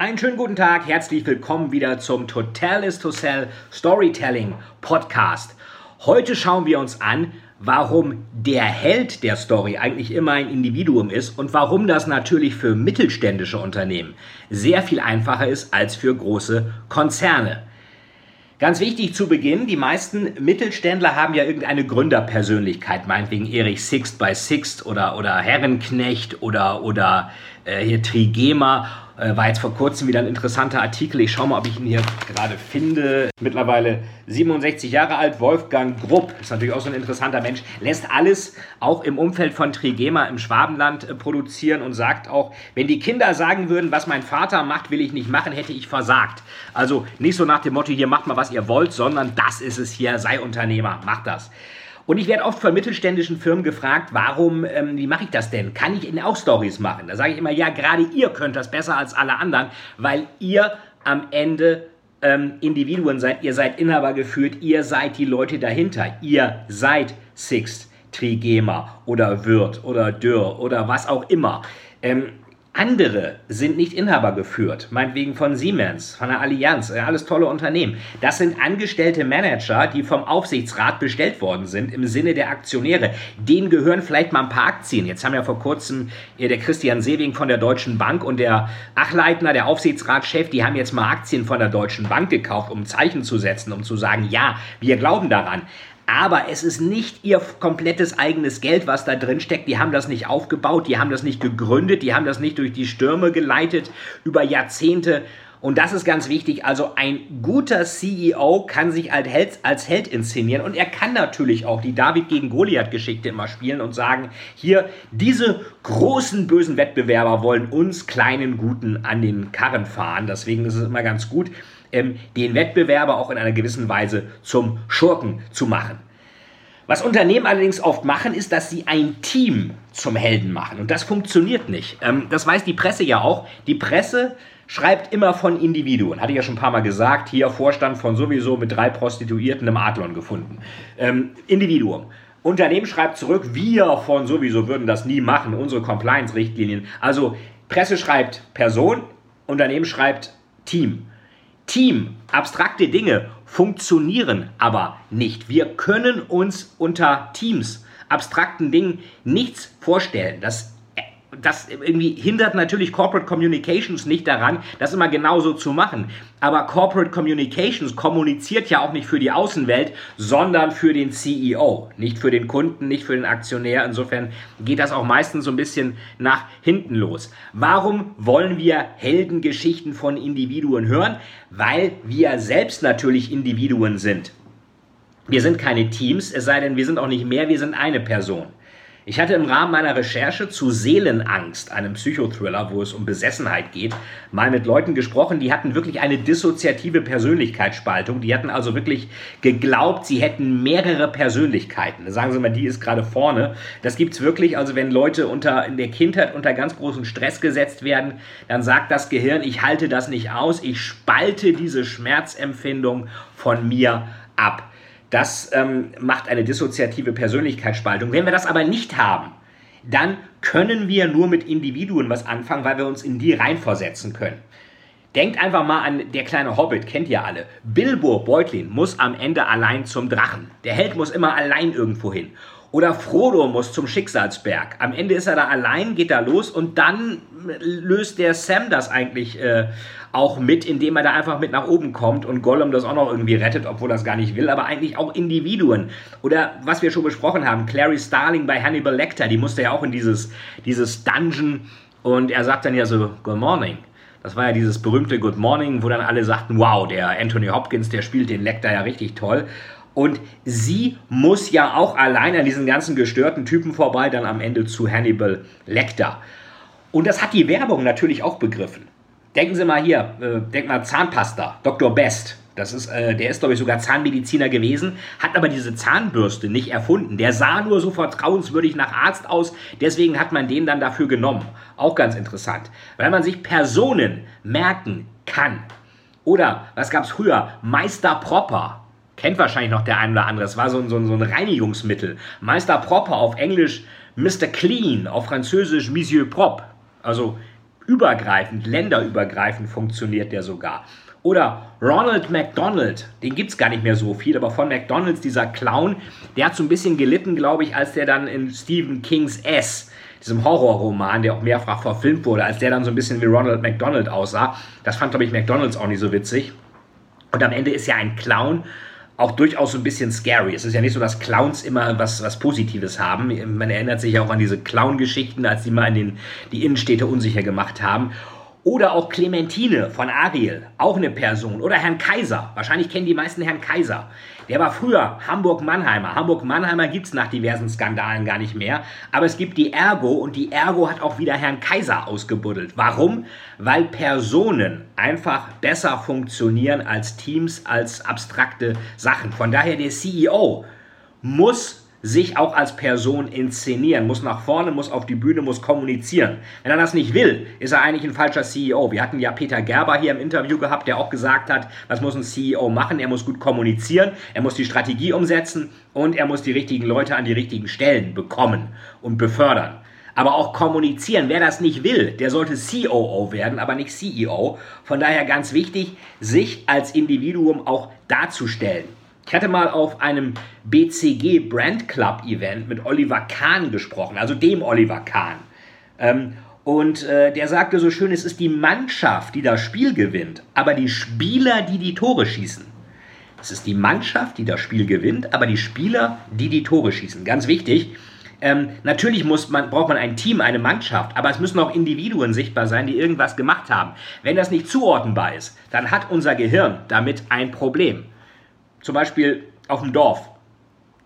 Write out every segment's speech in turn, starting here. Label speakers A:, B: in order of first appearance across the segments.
A: Einen schönen guten Tag, herzlich willkommen wieder zum Total is to Sell Storytelling Podcast. Heute schauen wir uns an, warum der Held der Story eigentlich immer ein Individuum ist und warum das natürlich für mittelständische Unternehmen sehr viel einfacher ist als für große Konzerne. Ganz wichtig zu Beginn, die meisten Mittelständler haben ja irgendeine Gründerpersönlichkeit, meinetwegen Erich Sixt bei Sixt oder, oder Herrenknecht oder, oder äh, hier Trigema äh, war jetzt vor kurzem wieder ein interessanter Artikel. Ich schaue mal, ob ich ihn hier gerade finde. Mittlerweile 67 Jahre alt, Wolfgang Grupp, ist natürlich auch so ein interessanter Mensch, lässt alles auch im Umfeld von Trigema im Schwabenland äh, produzieren und sagt auch, wenn die Kinder sagen würden, was mein Vater macht, will ich nicht machen, hätte ich versagt. Also nicht so nach dem Motto, hier macht mal, was ihr wollt, sondern das ist es hier, sei Unternehmer, macht das. Und ich werde oft von mittelständischen Firmen gefragt, warum, ähm, wie mache ich das denn? Kann ich Ihnen auch Stories machen? Da sage ich immer, ja, gerade ihr könnt das besser als alle anderen, weil ihr am Ende ähm, Individuen seid, ihr seid Inhaber geführt, ihr seid die Leute dahinter, ihr seid Sixt, Trigema oder Wirt oder Dürr oder was auch immer. Ähm, andere sind nicht Inhaber geführt, meinetwegen von Siemens, von der Allianz, alles tolle Unternehmen. Das sind angestellte Manager, die vom Aufsichtsrat bestellt worden sind im Sinne der Aktionäre. Denen gehören vielleicht mal ein paar Aktien. Jetzt haben ja vor kurzem der Christian Sewing von der Deutschen Bank und der Achleitner, der Aufsichtsratschef, die haben jetzt mal Aktien von der Deutschen Bank gekauft, um Zeichen zu setzen, um zu sagen, ja, wir glauben daran. Aber es ist nicht ihr komplettes eigenes Geld, was da drin steckt. Die haben das nicht aufgebaut, die haben das nicht gegründet, die haben das nicht durch die Stürme geleitet über Jahrzehnte. Und das ist ganz wichtig. Also ein guter CEO kann sich als Held, als Held inszenieren und er kann natürlich auch die David gegen Goliath-Geschichte immer spielen und sagen, hier, diese großen bösen Wettbewerber wollen uns kleinen Guten an den Karren fahren. Deswegen ist es immer ganz gut, ähm, den Wettbewerber auch in einer gewissen Weise zum Schurken zu machen. Was Unternehmen allerdings oft machen, ist, dass sie ein Team zum Helden machen. Und das funktioniert nicht. Ähm, das weiß die Presse ja auch. Die Presse schreibt immer von Individuen. Hatte ich ja schon ein paar Mal gesagt. Hier Vorstand von sowieso mit drei Prostituierten im Adlon gefunden. Ähm, Individuum. Unternehmen schreibt zurück, wir von sowieso würden das nie machen, unsere Compliance-Richtlinien. Also Presse schreibt Person, Unternehmen schreibt Team. Team, abstrakte Dinge funktionieren aber nicht. Wir können uns unter Teams, abstrakten Dingen nichts vorstellen. Das das irgendwie hindert natürlich Corporate Communications nicht daran, das immer genauso zu machen. Aber Corporate Communications kommuniziert ja auch nicht für die Außenwelt, sondern für den CEO, nicht für den Kunden, nicht für den Aktionär. Insofern geht das auch meistens so ein bisschen nach hinten los. Warum wollen wir Heldengeschichten von Individuen hören? Weil wir selbst natürlich Individuen sind. Wir sind keine Teams, es sei denn, wir sind auch nicht mehr, wir sind eine Person. Ich hatte im Rahmen meiner Recherche zu Seelenangst, einem Psychothriller, wo es um Besessenheit geht, mal mit Leuten gesprochen, die hatten wirklich eine dissoziative Persönlichkeitsspaltung. Die hatten also wirklich geglaubt, sie hätten mehrere Persönlichkeiten. Sagen Sie mal, die ist gerade vorne. Das gibt es wirklich, also wenn Leute unter, in der Kindheit unter ganz großen Stress gesetzt werden, dann sagt das Gehirn, ich halte das nicht aus, ich spalte diese Schmerzempfindung von mir ab. Das ähm, macht eine dissoziative Persönlichkeitsspaltung. Wenn wir das aber nicht haben, dann können wir nur mit Individuen was anfangen, weil wir uns in die reinversetzen können. Denkt einfach mal an der kleine Hobbit, kennt ihr alle. Bilbo Beutlin muss am Ende allein zum Drachen. Der Held muss immer allein irgendwo hin. Oder Frodo muss zum Schicksalsberg. Am Ende ist er da allein, geht da los und dann löst der Sam das eigentlich äh, auch mit, indem er da einfach mit nach oben kommt und Gollum das auch noch irgendwie rettet, obwohl es gar nicht will, aber eigentlich auch Individuen. Oder was wir schon besprochen haben, Clary Starling bei Hannibal Lecter, die musste ja auch in dieses, dieses Dungeon und er sagt dann ja so, Good Morning. Das war ja dieses berühmte Good Morning, wo dann alle sagten, wow, der Anthony Hopkins, der spielt den Lecter ja richtig toll. Und sie muss ja auch allein an diesen ganzen gestörten Typen vorbei, dann am Ende zu Hannibal Lecter. Und das hat die Werbung natürlich auch begriffen. denken Sie mal hier, äh, denken mal Zahnpasta, Dr. Best. Das ist, äh, der ist, glaube ich, sogar Zahnmediziner gewesen, hat aber diese Zahnbürste nicht erfunden. Der sah nur so vertrauenswürdig nach Arzt aus, deswegen hat man den dann dafür genommen. Auch ganz interessant, weil man sich Personen merken kann. Oder, was gab es früher? Meister Proper. Kennt wahrscheinlich noch der ein oder andere. Es war so ein, so, ein, so ein Reinigungsmittel. Meister Proper auf Englisch Mr. Clean, auf Französisch Monsieur Prop. Also übergreifend, länderübergreifend funktioniert der sogar. Oder Ronald McDonald, den gibt es gar nicht mehr so viel, aber von McDonalds, dieser Clown, der hat so ein bisschen gelitten, glaube ich, als der dann in Stephen Kings S, diesem Horrorroman, der auch mehrfach verfilmt wurde, als der dann so ein bisschen wie Ronald McDonald aussah. Das fand, glaube ich, McDonalds auch nicht so witzig. Und am Ende ist ja ein Clown auch durchaus so ein bisschen scary. Es ist ja nicht so, dass Clowns immer was, was Positives haben. Man erinnert sich auch an diese Clown-Geschichten, als die mal in den, die Innenstädte unsicher gemacht haben. Oder auch Clementine von Ariel, auch eine Person. Oder Herrn Kaiser, wahrscheinlich kennen die meisten Herrn Kaiser. Der war früher Hamburg-Mannheimer. Hamburg-Mannheimer gibt es nach diversen Skandalen gar nicht mehr. Aber es gibt die Ergo und die Ergo hat auch wieder Herrn Kaiser ausgebuddelt. Warum? Weil Personen einfach besser funktionieren als Teams, als abstrakte Sachen. Von daher der CEO muss sich auch als Person inszenieren, muss nach vorne, muss auf die Bühne, muss kommunizieren. Wenn er das nicht will, ist er eigentlich ein falscher CEO. Wir hatten ja Peter Gerber hier im Interview gehabt, der auch gesagt hat, was muss ein CEO machen? Er muss gut kommunizieren, er muss die Strategie umsetzen und er muss die richtigen Leute an die richtigen Stellen bekommen und befördern. Aber auch kommunizieren. Wer das nicht will, der sollte COO werden, aber nicht CEO. Von daher ganz wichtig, sich als Individuum auch darzustellen. Ich hatte mal auf einem BCG Brand Club Event mit Oliver Kahn gesprochen, also dem Oliver Kahn. Ähm, und äh, der sagte so schön, es ist die Mannschaft, die das Spiel gewinnt, aber die Spieler, die die Tore schießen. Es ist die Mannschaft, die das Spiel gewinnt, aber die Spieler, die die Tore schießen. Ganz wichtig. Ähm, natürlich muss man, braucht man ein Team, eine Mannschaft, aber es müssen auch Individuen sichtbar sein, die irgendwas gemacht haben. Wenn das nicht zuordnenbar ist, dann hat unser Gehirn damit ein Problem zum Beispiel auf dem Dorf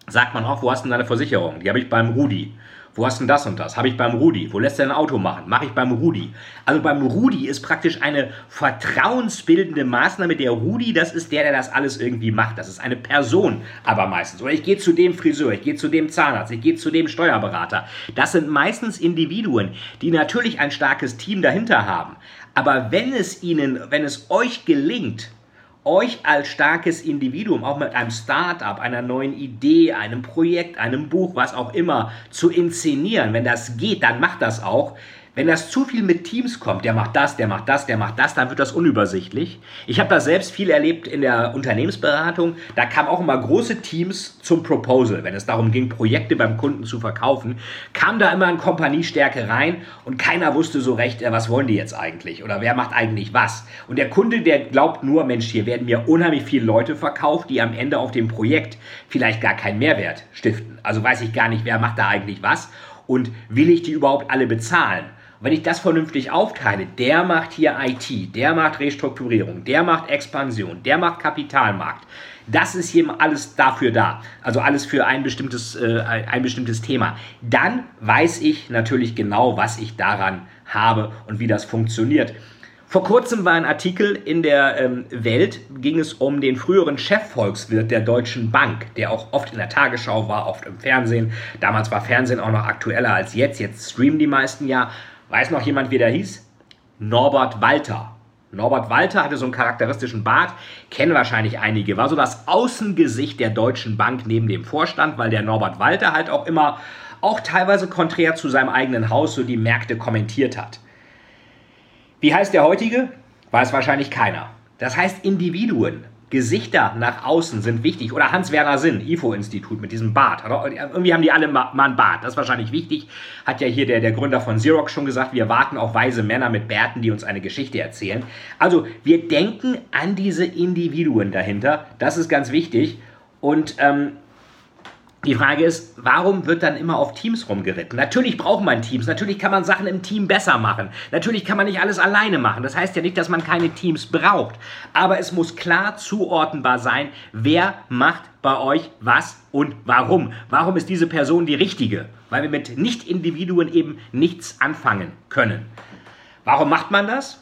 A: sagt man auch, wo hast du deine Versicherung? Die habe ich beim Rudi. Wo hast du denn das und das? Habe ich beim Rudi. Wo lässt er ein Auto machen? Mache ich beim Rudi. Also beim Rudi ist praktisch eine vertrauensbildende Maßnahme. Der Rudi, das ist der, der das alles irgendwie macht. Das ist eine Person, aber meistens. Oder ich gehe zu dem Friseur, ich gehe zu dem Zahnarzt, ich gehe zu dem Steuerberater. Das sind meistens Individuen, die natürlich ein starkes Team dahinter haben. Aber wenn es ihnen, wenn es euch gelingt, euch als starkes Individuum, auch mit einem Start-up, einer neuen Idee, einem Projekt, einem Buch, was auch immer, zu inszenieren. Wenn das geht, dann macht das auch. Wenn das zu viel mit Teams kommt, der macht das, der macht das, der macht das, dann wird das unübersichtlich. Ich habe da selbst viel erlebt in der Unternehmensberatung. Da kamen auch immer große Teams zum Proposal, wenn es darum ging, Projekte beim Kunden zu verkaufen, kam da immer ein Kompaniestärke rein und keiner wusste so recht, äh, was wollen die jetzt eigentlich oder wer macht eigentlich was. Und der Kunde, der glaubt nur, Mensch, hier werden mir unheimlich viele Leute verkauft, die am Ende auf dem Projekt vielleicht gar keinen Mehrwert stiften. Also weiß ich gar nicht, wer macht da eigentlich was und will ich die überhaupt alle bezahlen? Wenn ich das vernünftig aufteile, der macht hier IT, der macht Restrukturierung, der macht Expansion, der macht Kapitalmarkt. Das ist hier alles dafür da. Also alles für ein bestimmtes, äh, ein bestimmtes Thema. Dann weiß ich natürlich genau, was ich daran habe und wie das funktioniert. Vor kurzem war ein Artikel in der ähm, Welt, ging es um den früheren Chefvolkswirt der Deutschen Bank, der auch oft in der Tagesschau war, oft im Fernsehen. Damals war Fernsehen auch noch aktueller als jetzt, jetzt streamen die meisten ja. Weiß noch jemand, wie der hieß? Norbert Walter. Norbert Walter hatte so einen charakteristischen Bart, kennen wahrscheinlich einige, war so das Außengesicht der Deutschen Bank neben dem Vorstand, weil der Norbert Walter halt auch immer, auch teilweise konträr zu seinem eigenen Haus, so die Märkte kommentiert hat. Wie heißt der heutige? Weiß wahrscheinlich keiner. Das heißt Individuen. Gesichter nach außen sind wichtig. Oder Hans-Werner Sinn, IFO-Institut mit diesem Bart. Irgendwie haben die alle mal einen Bart. Das ist wahrscheinlich wichtig. Hat ja hier der, der Gründer von Xerox schon gesagt, wir warten auf weise Männer mit Bärten, die uns eine Geschichte erzählen. Also wir denken an diese Individuen dahinter. Das ist ganz wichtig. Und ähm, die Frage ist, warum wird dann immer auf Teams rumgeritten? Natürlich braucht man Teams, natürlich kann man Sachen im Team besser machen, natürlich kann man nicht alles alleine machen. Das heißt ja nicht, dass man keine Teams braucht, aber es muss klar zuordnenbar sein, wer macht bei euch was und warum. Warum ist diese Person die richtige? Weil wir mit Nicht-Individuen eben nichts anfangen können. Warum macht man das?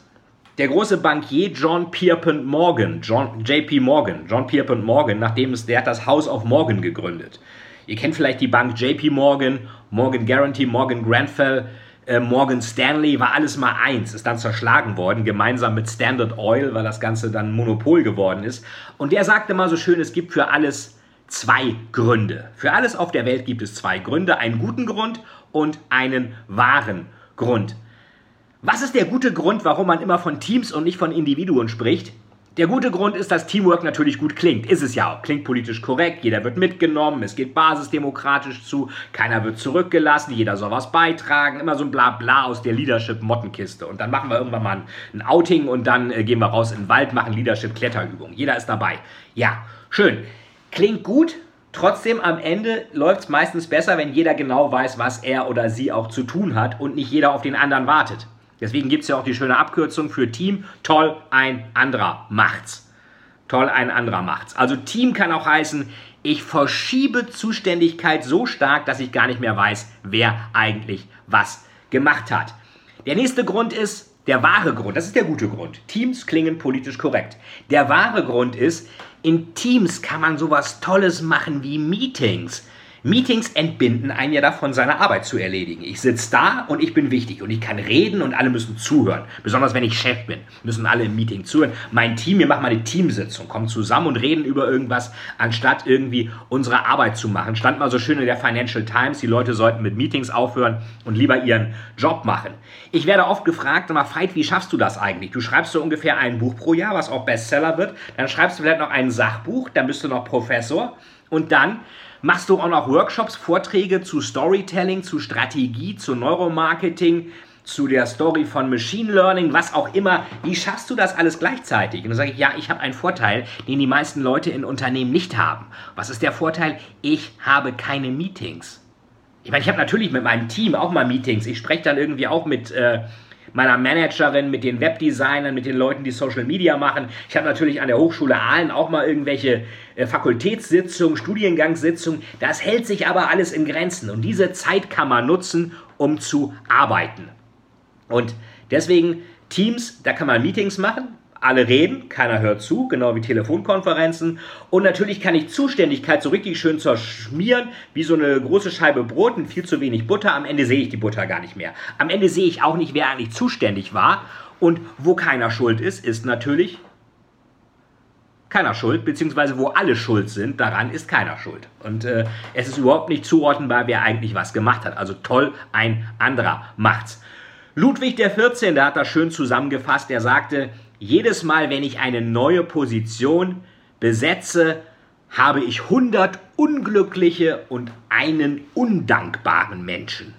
A: Der große Bankier John Pierpont Morgan, John, JP Morgan, John Pierpont Morgan, nachdem es, der hat das House of Morgan gegründet. Ihr kennt vielleicht die Bank JP Morgan, Morgan Guarantee, Morgan Grenfell, äh, Morgan Stanley, war alles mal eins, ist dann zerschlagen worden, gemeinsam mit Standard Oil, weil das Ganze dann Monopol geworden ist. Und der sagte mal so schön, es gibt für alles zwei Gründe. Für alles auf der Welt gibt es zwei Gründe, einen guten Grund und einen wahren Grund. Was ist der gute Grund, warum man immer von Teams und nicht von Individuen spricht? Der gute Grund ist, dass Teamwork natürlich gut klingt. Ist es ja auch. Klingt politisch korrekt, jeder wird mitgenommen, es geht basisdemokratisch zu, keiner wird zurückgelassen, jeder soll was beitragen. Immer so ein Blabla aus der Leadership-Mottenkiste. Und dann machen wir irgendwann mal ein Outing und dann äh, gehen wir raus in den Wald, machen Leadership-Kletterübungen. Jeder ist dabei. Ja, schön. Klingt gut. Trotzdem am Ende läuft es meistens besser, wenn jeder genau weiß, was er oder sie auch zu tun hat und nicht jeder auf den anderen wartet. Deswegen gibt es ja auch die schöne Abkürzung für Team. Toll, ein anderer macht's. Toll, ein anderer macht's. Also Team kann auch heißen, ich verschiebe Zuständigkeit so stark, dass ich gar nicht mehr weiß, wer eigentlich was gemacht hat. Der nächste Grund ist der wahre Grund. Das ist der gute Grund. Teams klingen politisch korrekt. Der wahre Grund ist, in Teams kann man sowas Tolles machen wie Meetings. Meetings entbinden einen ja davon, seine Arbeit zu erledigen. Ich sitze da und ich bin wichtig und ich kann reden und alle müssen zuhören. Besonders wenn ich Chef bin, müssen alle im Meeting zuhören. Mein Team, wir machen mal eine Teamsitzung, kommen zusammen und reden über irgendwas, anstatt irgendwie unsere Arbeit zu machen. Stand mal so schön in der Financial Times, die Leute sollten mit Meetings aufhören und lieber ihren Job machen. Ich werde oft gefragt, sag mal, Veit, wie schaffst du das eigentlich? Du schreibst so ungefähr ein Buch pro Jahr, was auch Bestseller wird. Dann schreibst du vielleicht noch ein Sachbuch, dann bist du noch Professor und dann Machst du auch noch Workshops, Vorträge zu Storytelling, zu Strategie, zu Neuromarketing, zu der Story von Machine Learning, was auch immer. Wie schaffst du das alles gleichzeitig? Und dann sage ich, ja, ich habe einen Vorteil, den die meisten Leute in Unternehmen nicht haben. Was ist der Vorteil? Ich habe keine Meetings. Ich meine, ich habe natürlich mit meinem Team auch mal Meetings. Ich spreche dann irgendwie auch mit äh, meiner Managerin, mit den Webdesignern, mit den Leuten, die Social Media machen. Ich habe natürlich an der Hochschule Aalen auch mal irgendwelche äh, Fakultätssitzungen, Studiengangssitzungen. Das hält sich aber alles in Grenzen und diese Zeit kann man nutzen, um zu arbeiten. Und deswegen Teams, da kann man Meetings machen, alle reden, keiner hört zu, genau wie Telefonkonferenzen. Und natürlich kann ich Zuständigkeit so richtig schön zerschmieren, wie so eine große Scheibe Brot und viel zu wenig Butter. Am Ende sehe ich die Butter gar nicht mehr. Am Ende sehe ich auch nicht, wer eigentlich zuständig war. Und wo keiner schuld ist, ist natürlich keiner schuld, beziehungsweise wo alle schuld sind, daran ist keiner schuld. Und äh, es ist überhaupt nicht zuordnenbar, wer eigentlich was gemacht hat. Also toll, ein anderer macht's. Ludwig XIV. hat das schön zusammengefasst. Er sagte, jedes Mal, wenn ich eine neue Position besetze, habe ich 100 unglückliche und einen undankbaren Menschen.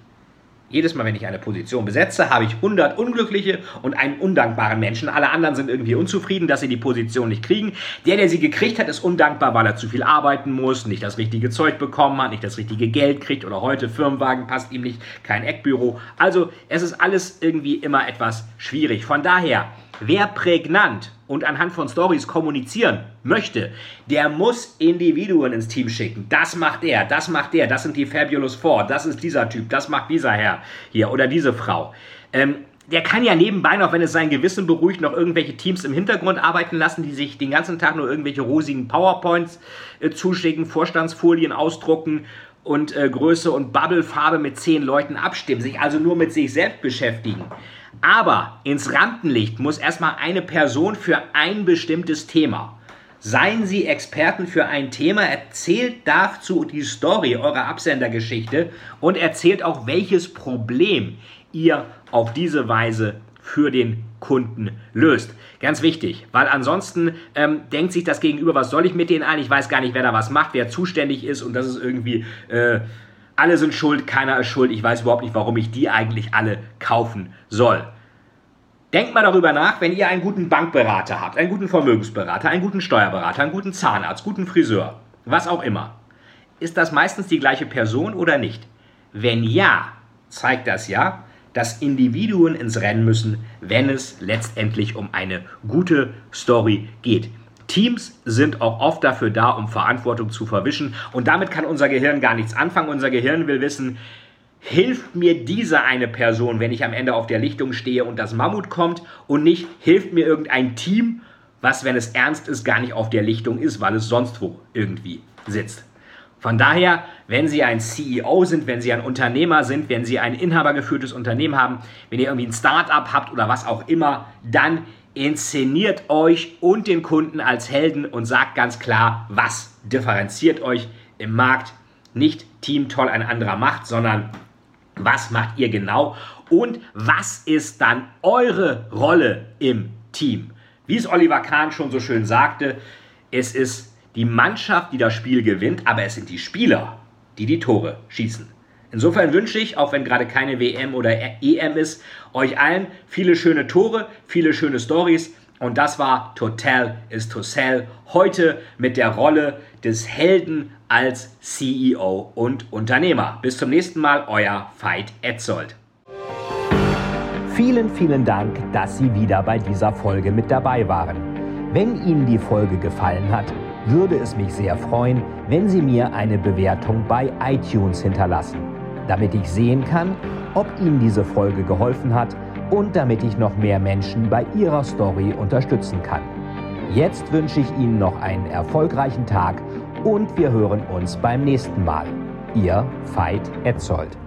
A: Jedes Mal, wenn ich eine Position besetze, habe ich 100 unglückliche und einen undankbaren Menschen. Alle anderen sind irgendwie unzufrieden, dass sie die Position nicht kriegen. Der, der sie gekriegt hat, ist undankbar, weil er zu viel arbeiten muss, nicht das richtige Zeug bekommen hat, nicht das richtige Geld kriegt oder heute Firmenwagen passt ihm nicht, kein Eckbüro. Also es ist alles irgendwie immer etwas schwierig. Von daher, wer prägnant und anhand von Stories kommunizieren möchte, der muss Individuen ins Team schicken. Das macht er, das macht er, das sind die Fabulous Four, das ist dieser Typ, das macht dieser Herr hier oder diese Frau. Ähm, der kann ja nebenbei noch, wenn es sein Gewissen beruhigt, noch irgendwelche Teams im Hintergrund arbeiten lassen, die sich den ganzen Tag nur irgendwelche rosigen PowerPoints äh, zuschicken, Vorstandsfolien ausdrucken und äh, Größe und Bubblefarbe mit zehn Leuten abstimmen, sich also nur mit sich selbst beschäftigen. Aber ins Rampenlicht muss erstmal eine Person für ein bestimmtes Thema. Seien Sie Experten für ein Thema, erzählt dazu die Story eurer Absendergeschichte und erzählt auch, welches Problem ihr auf diese Weise für den Kunden löst. Ganz wichtig, weil ansonsten ähm, denkt sich das Gegenüber, was soll ich mit denen ein? Ich weiß gar nicht, wer da was macht, wer zuständig ist und das ist irgendwie, äh, alle sind schuld, keiner ist schuld. Ich weiß überhaupt nicht, warum ich die eigentlich alle kaufen soll. Denkt mal darüber nach, wenn ihr einen guten Bankberater habt, einen guten Vermögensberater, einen guten Steuerberater, einen guten Zahnarzt, guten Friseur, was auch immer. Ist das meistens die gleiche Person oder nicht? Wenn ja, zeigt das ja, dass Individuen ins Rennen müssen, wenn es letztendlich um eine gute Story geht. Teams sind auch oft dafür da, um Verantwortung zu verwischen und damit kann unser Gehirn gar nichts anfangen. Unser Gehirn will wissen, hilft mir diese eine Person, wenn ich am Ende auf der Lichtung stehe und das Mammut kommt und nicht hilft mir irgendein Team, was, wenn es ernst ist, gar nicht auf der Lichtung ist, weil es sonst wo irgendwie sitzt. Von daher, wenn Sie ein CEO sind, wenn Sie ein Unternehmer sind, wenn Sie ein inhabergeführtes Unternehmen haben, wenn ihr irgendwie ein Start-up habt oder was auch immer, dann inszeniert euch und den Kunden als Helden und sagt ganz klar, was differenziert euch im Markt. Nicht Team toll ein anderer macht, sondern was macht ihr genau und was ist dann eure Rolle im Team? Wie es Oliver Kahn schon so schön sagte, es ist die Mannschaft, die das Spiel gewinnt, aber es sind die Spieler, die die Tore schießen. Insofern wünsche ich, auch wenn gerade keine WM oder EM ist, euch allen viele schöne Tore, viele schöne Stories. Und das war Total is to Sell. Heute mit der Rolle des Helden als CEO und Unternehmer. Bis zum nächsten Mal, euer Veit Etzold.
B: Vielen, vielen Dank, dass Sie wieder bei dieser Folge mit dabei waren. Wenn Ihnen die Folge gefallen hat, würde es mich sehr freuen, wenn Sie mir eine Bewertung bei iTunes hinterlassen damit ich sehen kann, ob Ihnen diese Folge geholfen hat und damit ich noch mehr Menschen bei ihrer Story unterstützen kann. Jetzt wünsche ich Ihnen noch einen erfolgreichen Tag und wir hören uns beim nächsten Mal. Ihr Veit Etzold.